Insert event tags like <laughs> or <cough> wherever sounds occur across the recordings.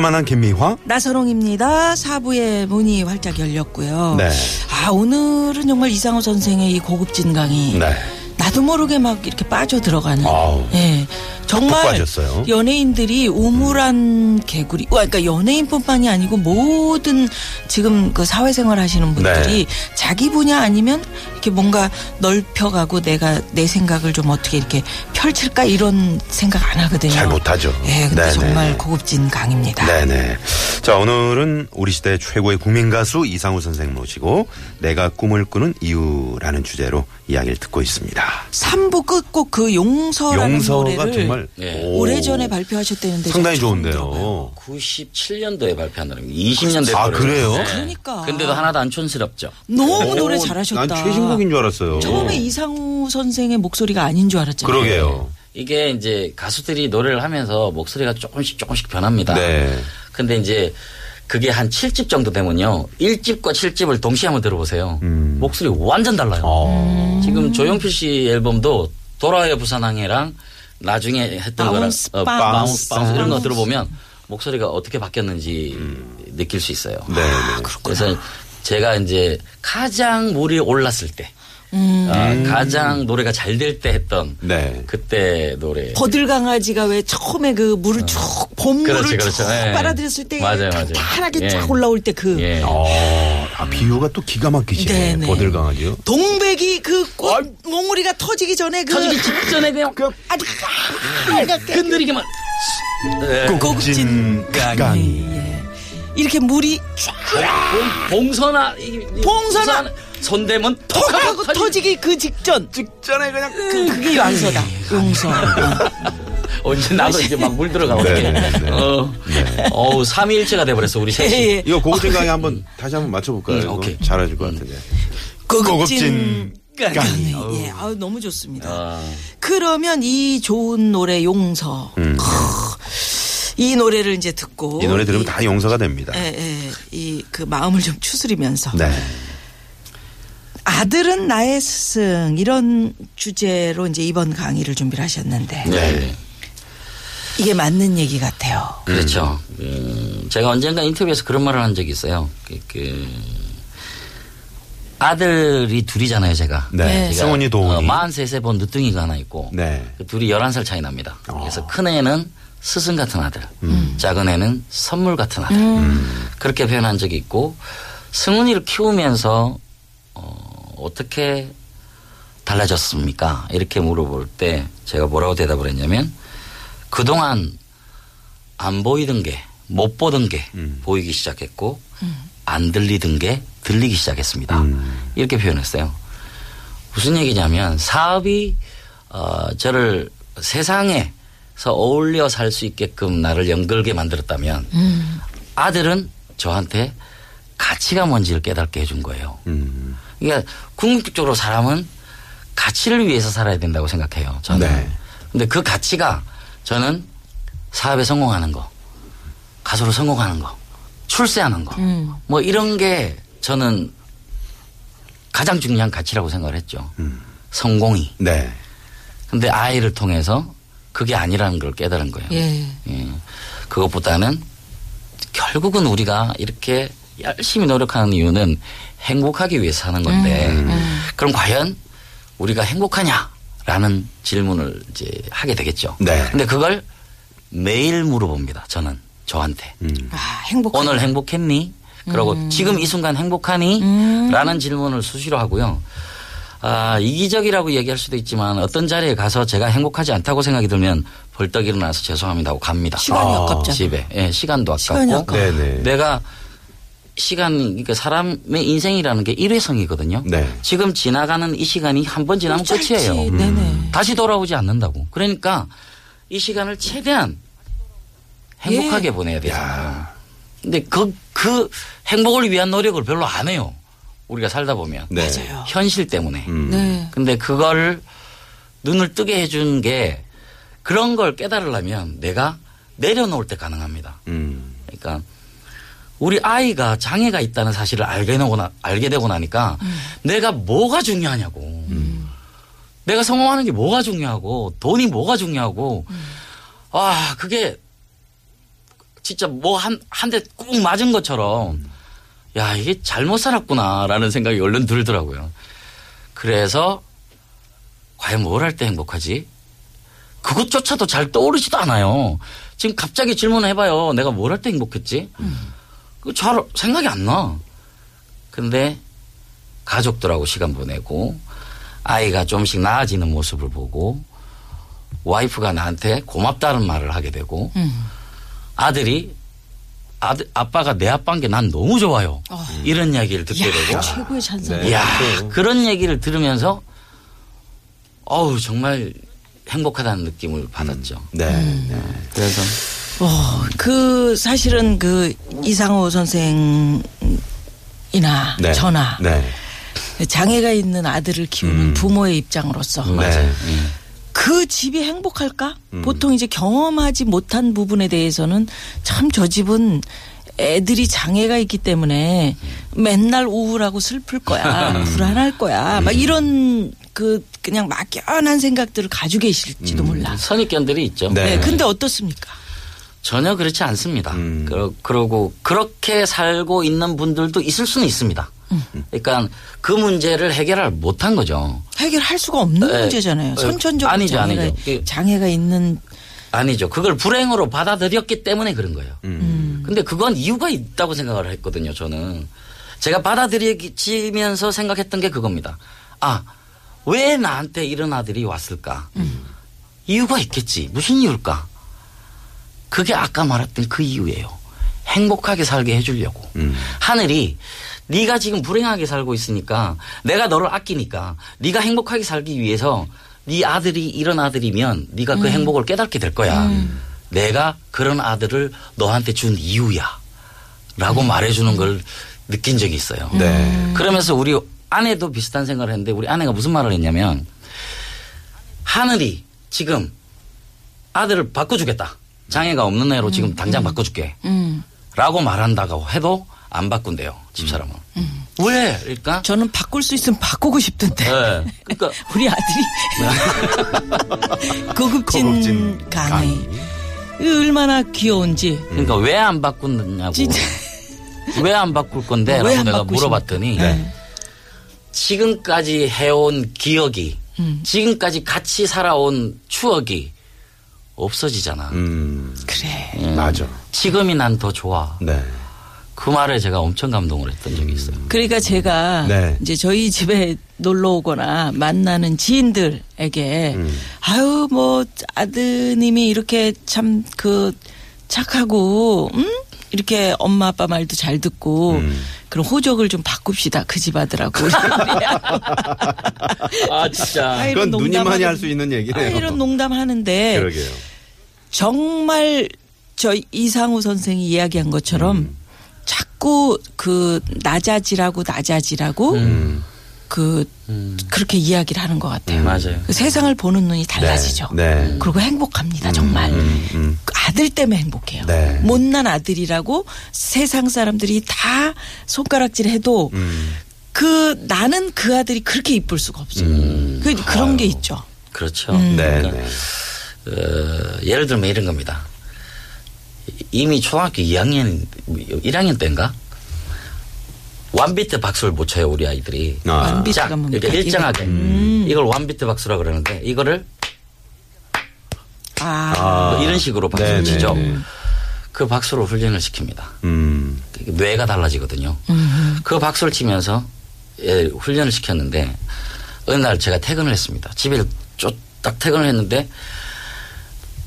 유쾌한 만한 김미화. 나선홍입니다. 사부의 문이 활짝 열렸고요. 네. 아 오늘은 정말 이상호 선생의 이 고급진 강의. 네. 나도 모르게 막 이렇게 빠져 들어가는. 예. 정말 빠졌어요. 연예인들이 우물한 개구리. 와, 그러니까 연예인뿐만이 아니고 모든 지금 그 사회생활 하시는 분들이 네. 자기 분야 아니면 이렇게 뭔가 넓혀가고 내가 내 생각을 좀 어떻게 이렇게 펼칠까 이런 생각 안 하거든요. 잘 못하죠. 예, 근데 네네. 정말 고급진 강입니다. 네네. 자, 오늘은 우리 시대 최고의 국민 가수 이상우 선생 모시고 내가 꿈을 꾸는 이유라는 주제로 이야기를 듣고 있습니다. 3부 끝곡 그 용서라는 용서가 노래를 정말 예. 오, 오래전에 발표하셨다는데 상당히. 좋은데요. 97년도에 발표한 노래입니다. 20년 아. 그래요? 그러니까. 근데도 하나도 안 촌스럽죠. 너무 오, 노래 잘하셨다. 난 최신곡인 줄 알았어요. 처음에 이상우 선생의 목소리가 아닌 줄 알았잖아요. 그러게요. 이게 이제 가수들이 노래를 하면서 목소리가 조금씩 조금씩 변합니다. 네. 근데 이제 그게 한 7집 정도 되면요. 1집과 7집을 동시에 한번 들어보세요. 음. 목소리 완전 달라요. 어. 지금 조용필 씨 앨범도 돌아와요 부산항에랑 나중에 했던 Bounce, 거랑 어, Bounce, Bounce, Bounce 이런 거. 들어보면 목소리가 어떻게 바뀌었는지 느낄 수 있어요. 네. 네. 그래서 제가 이제 가장 물이 올랐을 때, 음. 아, 가장 노래가 잘 될 때 했던 네. 그때 노래. 버들 강아지가 왜 처음에 그 물을 쭉 봄물을 그렇지, 그렇죠. 쭉 예. 빨아들였을 때 맞아요, 맞아요. 탄탄하게 예. 쫙 올라올 때 그 예. 어, 아, 비유가 또 기가 막히시네. 네네. 버들강아지요. 동백이 그 꽃 몽우리가 터지기 전에 그 터지기 직전에 그냥 아주 빨갛게 흔들리기만. 네. 고급진 강의. 예. 이렇게 물이 쫙 봉- 봉선아. 이- 이- 봉선아! 손대면 톡 하고 하고 터지- 터지기 그 직전 직전에 그냥 그, 그게 용서다 용서 <laughs> 언제 나도 이제 막 물 들어가고. 네, 네, 네. 어, 어우, 삼위일체가 돼버렸어, 우리 셋이. 예, 예. 이거 고급진 강의 한번 다시 한번 맞춰볼까요? 음? 오케이. 잘하실 것 같은데. 고급진 고급진 강의. 강의. 예, 아우 너무 좋습니다. 아. 그러면 이 좋은 노래 용서. 음. 이 노래를 이제 듣고 이 노래 들으면 다 용서가 됩니다. 예, 예. 이 그 마음을 좀 추스리면서 네. 아들은 나의 스승 이런 주제로 이제 이번 강의를 준비를 하셨는데 네. 이게 맞는 얘기 같아요. 그렇죠. 음, 제가 언젠가 인터뷰에서 그런 말을 한 적이 있어요. 그, 그 아들이 둘이잖아요, 제가. 네. 네. 승훈이 도훈이. 43세 본 늦둥이가 하나 있고 네. 그 둘이 11살 차이 납니다. 어. 그래서 큰 애는 스승 같은 아들, 음. 작은 애는 선물 같은 아들. 그렇게 표현한 적이 있고 승훈이를 키우면서 어, 어떻게 달라졌습니까? 이렇게 물어볼 때 제가 뭐라고 대답을 했냐면 그동안 안 보이던 게 못 보던 게 음. 보이기 시작했고 안 들리던 게 들리기 시작했습니다. 음. 이렇게 표현했어요. 무슨 얘기냐면 사업이 어, 저를 세상에서 어울려 살 수 있게끔 나를 연결게 만들었다면 아들은 저한테 가치가 뭔지를 깨닫게 해준 거예요. 음. 그러니까 궁극적으로 사람은 가치를 위해서 살아야 된다고 생각해요. 저는. 네. 근데 그 가치가 저는 사업에 성공하는 거, 가수로 성공하는 거, 출세하는 거, 음. 뭐 이런 게 저는 가장 중요한 가치라고 생각을 했죠. 성공이. 네. 근데 아이를 통해서 그게 아니라는 걸 깨달은 거예요. 예. 예. 그것보다는 결국은 우리가 이렇게 열심히 노력하는 이유는 행복하기 위해서 사는 건데 음. 그럼 과연 우리가 행복하냐라는 질문을 이제 하게 되겠죠. 네. 근데 그걸 매일 물어봅니다. 저는 저한테 음. 아, 행복. 오늘 행복했니? 그리고 지금 이 순간 행복하니? 라는 질문을 수시로 하고요. 아, 이기적이라고 얘기할 수도 있지만 어떤 자리에 가서 제가 행복하지 않다고 생각이 들면 벌떡 일어나서 죄송합니다 하고 갑니다. 시간이 아, 아깝잖아. 집에. 예, 시간도 시간이 아깝고. 아까워. 네네. 내가 시간, 그러니까 사람의 인생이라는 게 일회성이거든요. 네. 지금 지나가는 이 시간이 한 번 지나면 짧지. 끝이에요. 음. 네네. 다시 돌아오지 않는다고. 그러니까 이 시간을 최대한 행복하게 예. 보내야 되잖아요. 근데 그, 그 행복을 위한 노력을 별로 안 해요. 우리가 살다 보면. 네. 맞아요. 현실 때문에. 음. 네. 근데 그걸 눈을 뜨게 해준 게 그런 걸 깨달으려면 내가 내려놓을 때 가능합니다. 음. 그러니까 우리 아이가 장애가 있다는 사실을 알게 되고, 나, 알게 되고 나니까 내가 뭐가 중요하냐고. 내가 성공하는 게 뭐가 중요하고 돈이 뭐가 중요하고 아 그게 진짜 뭐 한 한 대 꾹 맞은 것처럼 야 이게 잘못 살았구나라는 생각이 얼른 들더라고요. 그래서 과연 뭘 할 때 행복하지? 그것조차도 잘 떠오르지도 않아요. 지금 갑자기 질문을 해봐요. 내가 뭘 할 때 행복했지? 그 잘 생각이 안 나. 근데 가족들하고 시간 보내고 아이가 좀씩 나아지는 모습을 보고 와이프가 나한테 고맙다는 말을 하게 되고 음. 아들이 아들, 아빠가 내 아빠인 게 난 너무 좋아요. 이런 이야기를 듣게 야, 되고 최고의 찬성. 네. 이야, 그런 얘기를 들으면서 어우, 정말 행복하다는 느낌을 받았죠. 네. 음. 네. 그래서 어, 그 사실은 그 이상호 선생이나 네. 저나 네. 장애가 있는 아들을 키우는 음. 부모의 입장으로서 맞아요. 네. 음. 그 집이 행복할까? 음. 보통 이제 경험하지 못한 부분에 대해서는 참 저 집은 애들이 장애가 있기 때문에 맨날 우울하고 슬플 거야. <laughs> 음. 불안할 거야. 막 이런 그 그냥 막연한 생각들을 가지고 계실지도 몰라. 선입견들이 있죠. 음. 네. 네. 근데 어떻습니까? 전혀 그렇지 않습니다. 음. 그러, 그러고 그렇게 살고 있는 분들도 있을 수는 있습니다. 그러니까 그 문제를 해결을 못한 거죠. 해결할 수가 없는 네. 문제잖아요. 네. 선천적으로 아니죠, 장애가, 아니죠. 그- 장애가 있는 아니죠. 그걸 불행으로 받아들였기 때문에 그런 거예요. 음. 근데 그건 이유가 있다고 생각을 했거든요, 저는. 제가 받아들이면서 생각했던 게 그겁니다. 아, 왜 나한테 이런 아들이 왔을까? 이유가 있겠지. 무슨 이유일까? 그게 아까 말했던 그 이유예요. 행복하게 살게 해주려고. 음. 하늘이 네가 지금 불행하게 살고 있으니까 내가 너를 아끼니까 네가 행복하게 살기 위해서 네 아들이 이런 아들이면 네가 그 행복을 깨닫게 될 거야. 내가 그런 아들을 너한테 준 이유야. 라고 말해주는 걸 느낀 적이 있어요. 네. 그러면서 우리 아내도 비슷한 생각을 했는데 우리 아내가 무슨 말을 했냐면 하늘이 지금 아들을 바꿔주겠다. 장애가 없는 애로 지금 당장 바꿔줄게. 음. 라고 말한다고 해도 안 바꾼대요. 집사람은. 왜? 그러니까. 저는 바꿀 수 있으면 바꾸고 싶던데. 네. 그러니까 <laughs> 우리 아들이 <laughs> 고급진, 고급진 강의. 강의. 얼마나 귀여운지. 그러니까 왜 안 바꾸느냐고. 진짜. <laughs> 왜 안 바꿀 건데? 왜 라고 안 내가? 물어봤더니 네. 지금까지 해온 기억이 음. 지금까지 같이 살아온 추억이 없어지잖아. 음. 그래. 맞아. 지금이 난 더 좋아. 네. 그 말에 제가 엄청 감동을 했던 적이 있어요. 그러니까 제가 네. 이제 저희 집에 놀러 오거나 만나는 지인들에게 음. 아유 뭐 아드님이 이렇게 참 그 착하고 음 이렇게 엄마 아빠 말도 잘 듣고 음. 그런 호적을 좀 바꿉시다 그 집 아들하고 <laughs> 아 진짜. 아, 이런 그건 누님만이 할 수 있는 아, 얘기네요. 이런 농담하는데 그러게요. 정말 저 이상우 선생이 이야기한 것처럼 음. 자꾸 그 낮아지라고 낮아지라고 음. 그 그렇게 이야기를 하는 것 같아요. 맞아요. 그 세상을 보는 눈이 달라지죠. 네. 네. 그리고 행복합니다, 정말. 음, 음. 아들 때문에 행복해요. 네. 못난 아들이라고 세상 사람들이 다 손가락질 해도 음. 그 나는 그 아들이 그렇게 이쁠 수가 없어요. 그, 그런 게 있죠. 그렇죠. 음. 네, 그러니까, 네. 어, 예를 들면 이런 겁니다. 이미 초등학교 2학년, 1학년 때인가? 완비트 박수를 못 쳐요, 우리 아이들이. 아. 완비트가 자, 뭡니까? 이렇게 일정하게. 음. 이걸 완비트 박수라 그러는데, 이거를 아, 아. 뭐 이런 식으로 박수를 네, 치죠. 네, 네. 그 박수로 훈련을 시킵니다. 음. 뇌가 달라지거든요. 그 박수를 치면서 예, 훈련을 시켰는데 어느 날 제가 퇴근을 했습니다. 집에 쫓딱 퇴근을 했는데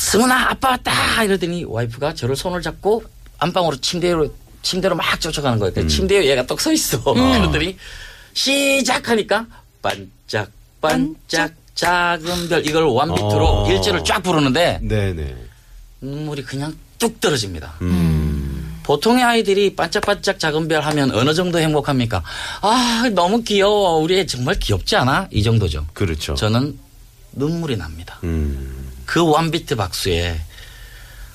승훈아 아빠 왔다 이러더니 와이프가 저를 손을 잡고 안방으로 침대로 침대로 막 쫓아가는 거예요. 그 침대에 얘가 떡 서 있어. <laughs> 그러더니 시작하니까 반짝 반짝 작은 별 이걸 원비트로 어. 일절을 쫙 부르는데 네네. 눈물이 그냥 뚝 떨어집니다. 음. 보통의 아이들이 반짝반짝 작은 별 하면 어느 정도 행복합니까? 아 너무 귀여워. 우리 애 정말 귀엽지 않아? 이 정도죠. 그렇죠. 저는 눈물이 납니다. 음. 그 원비트 박수에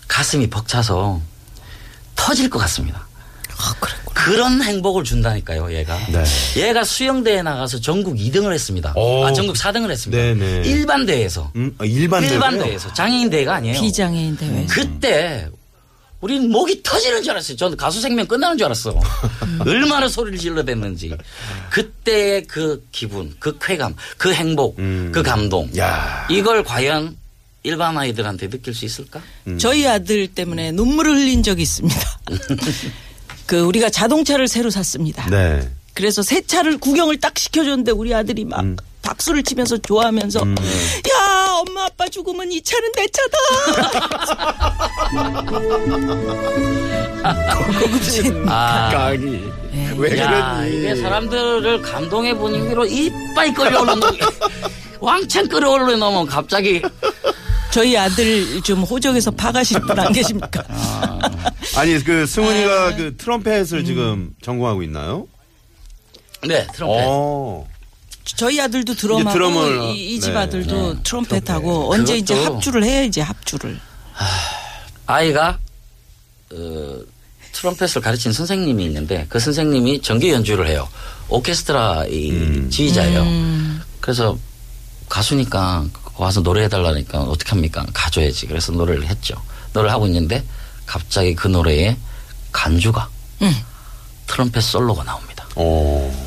가슴이 벅차서 터질 것 같습니다. 아, 그랬구나. 그런 행복을 준다니까요, 얘가. 네. 얘가 수영대회 나가서 전국 2등을 했습니다. 오. 아, 전국 4등을 했습니다. 네네. 일반 대회에서. 음, 아, 일반 일반 대회요? 대회에서. 장애인 대회가 아니에요. 비장애인 대회. 그때 우린 목이 터지는 줄 알았어요. 저는 가수 생명 끝나는 줄 알았어. <laughs> 얼마나 소리를 질러댔는지. 그때의 그 기분, 그 쾌감, 그 행복, 음. 그 감동. 야. 이걸 과연 일반 아이들한테 느낄 수 있을까? 저희 아들 때문에 눈물을 흘린 적이 있습니다. <laughs> 그 우리가 자동차를 새로 샀습니다. 네. 그래서 새 차를 구경을 딱 시켜줬는데 우리 아들이 막 음. 박수를 치면서 좋아하면서 야 엄마 아빠 죽으면 이 차는 내 차다. <laughs> 고급진 아, 까기. 왜 야, 그러니? 이게 사람들을 감동의 분위기로 이빨 끌어올리는 <laughs> 왕창 끌어올리면 갑자기 저희 아들 좀 호적에서 파가실 분안 계십니까? 아 니 그 승훈이가 아. 그 트럼펫을 음. 지금 전공하고 있나요? 네 트럼펫. 어. 저희 아들도 드럼하고 드럼을, 이 집 네. 아들도 네. 트럼펫하고 트럼펫. 언제 이제 그것도- 합주를 해야지 합주를. 아이가 어, 트럼펫을 가르친 선생님이 있는데 그 선생님이 정기 연주를 해요. 오케스트라 이 음. 지휘자예요. 음. 그래서 가수니까 와서 노래해달라니까 어떻게 합니까? 가줘야지. 그래서 노래를 했죠. 노래를 하고 있는데 갑자기 그 노래에 간주가 음. 트럼펫 솔로가 나옵니다. 어.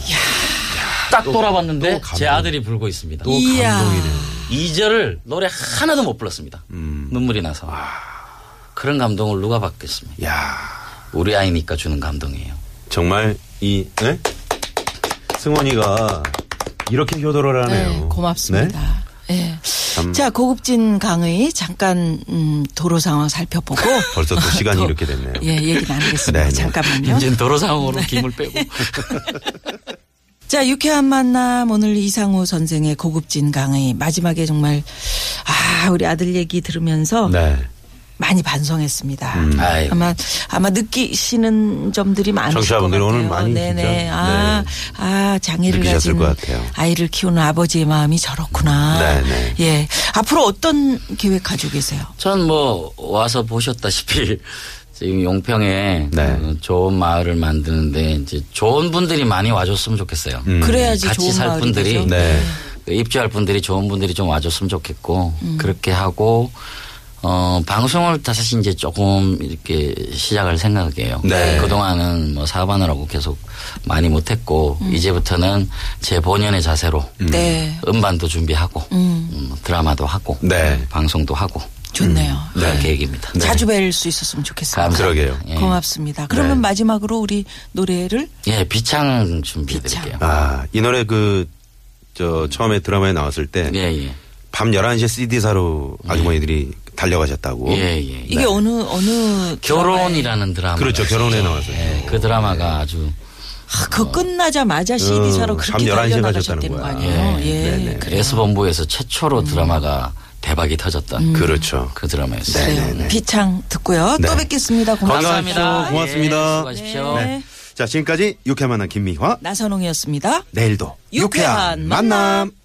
딱 돌아봤는데 또 감동. 제 아들이 불고 있습니다. 또. 감동이네. 이절을 노래 하나도 못 불렀습니다. 음. 눈물이 나서. 그런 감동을 누가 받겠습니까? 야. 우리 아이니까 주는 감동이에요. 정말 이 네? 승원이가 이렇게 효도를 하네요. 네, 고맙습니다. 예. 참. 자, 고급진 강의 잠깐 음, 도로 상황 살펴보고 <laughs> 벌써 또 시간이 또, 이렇게 됐네요. 예, 얘기 나누겠습니다. 네, 네. 잠깐만요. 이제 도로 상황으로 김을 빼고. <laughs> 자, 유쾌한 만남 오늘 이상우 선생의 고급진 강의 마지막에 정말 아, 우리 아들 얘기 들으면서 네. 많이 반성했습니다. 음. 아마 아마 느끼시는 점들이 많으실 것 같아요. 오늘 많이 네네. 진짜, 아, 네. 아 장애를 가진 것 같아요. 아이를 키우는 아버지의 마음이 저렇구나. 네네. 예. 앞으로 어떤 계획 가지고 계세요? 전 뭐 와서 보셨다시피 <laughs> 지금 용평에 네. 어, 좋은 마을을 만드는데 이제 좋은 분들이 많이 와줬으면 좋겠어요. 음. 그래야지 같이 좋은 살 마을이 분들이. 네. 그 입주할 분들이 좋은 분들이 좀 와줬으면 좋겠고 음. 그렇게 하고 어 방송을 다시 이제 조금 이렇게 시작할 생각이에요. 네. 그동안은 뭐 사업하느라고 계속 많이 못했고 음. 이제부터는 제 본연의 자세로 네. 음반도 준비하고 음. 음, 드라마도 하고 네. 방송도 하고 좋네요. 그런 네. 계획입니다. 자주 뵐 수 있었으면 좋겠습니다. 감사합니다. 그러게요. 예. 고맙습니다. 그러면 네. 마지막으로 우리 노래를 예, 비창 준비해드릴게요. 아, 이 노래 그, 저, 처음에 드라마에 나왔을 때, 예, 예. 밤 11시에 CD 사러 아주머니들이 달려가셨다고. 예, 예. 이게 어느 어느 결혼이라는 드라마. 그렇죠. 결혼에 나왔었죠. 예, 그 드라마가 아주 아, 그 끝나자마자 CD 사러 어, 그렇게 밤 11시에 달려나가셨다는 가셨다는 거. 아니에요? 예. 예. 네네. 그래요. S본부에서 최초로 드라마가 대박이 터졌던 그렇죠. 그 드라마였어요. 네. 네, 네. 비창 듣고요. 또 네. 뵙겠습니다. 고맙습니다. 건강하십시오. 고맙습니다. 예, 수고하십시오. 네. 네. 자, 지금까지 유쾌한 만남 김미화. 나선홍이었습니다. 내일도 유쾌한 유쾌한 만남.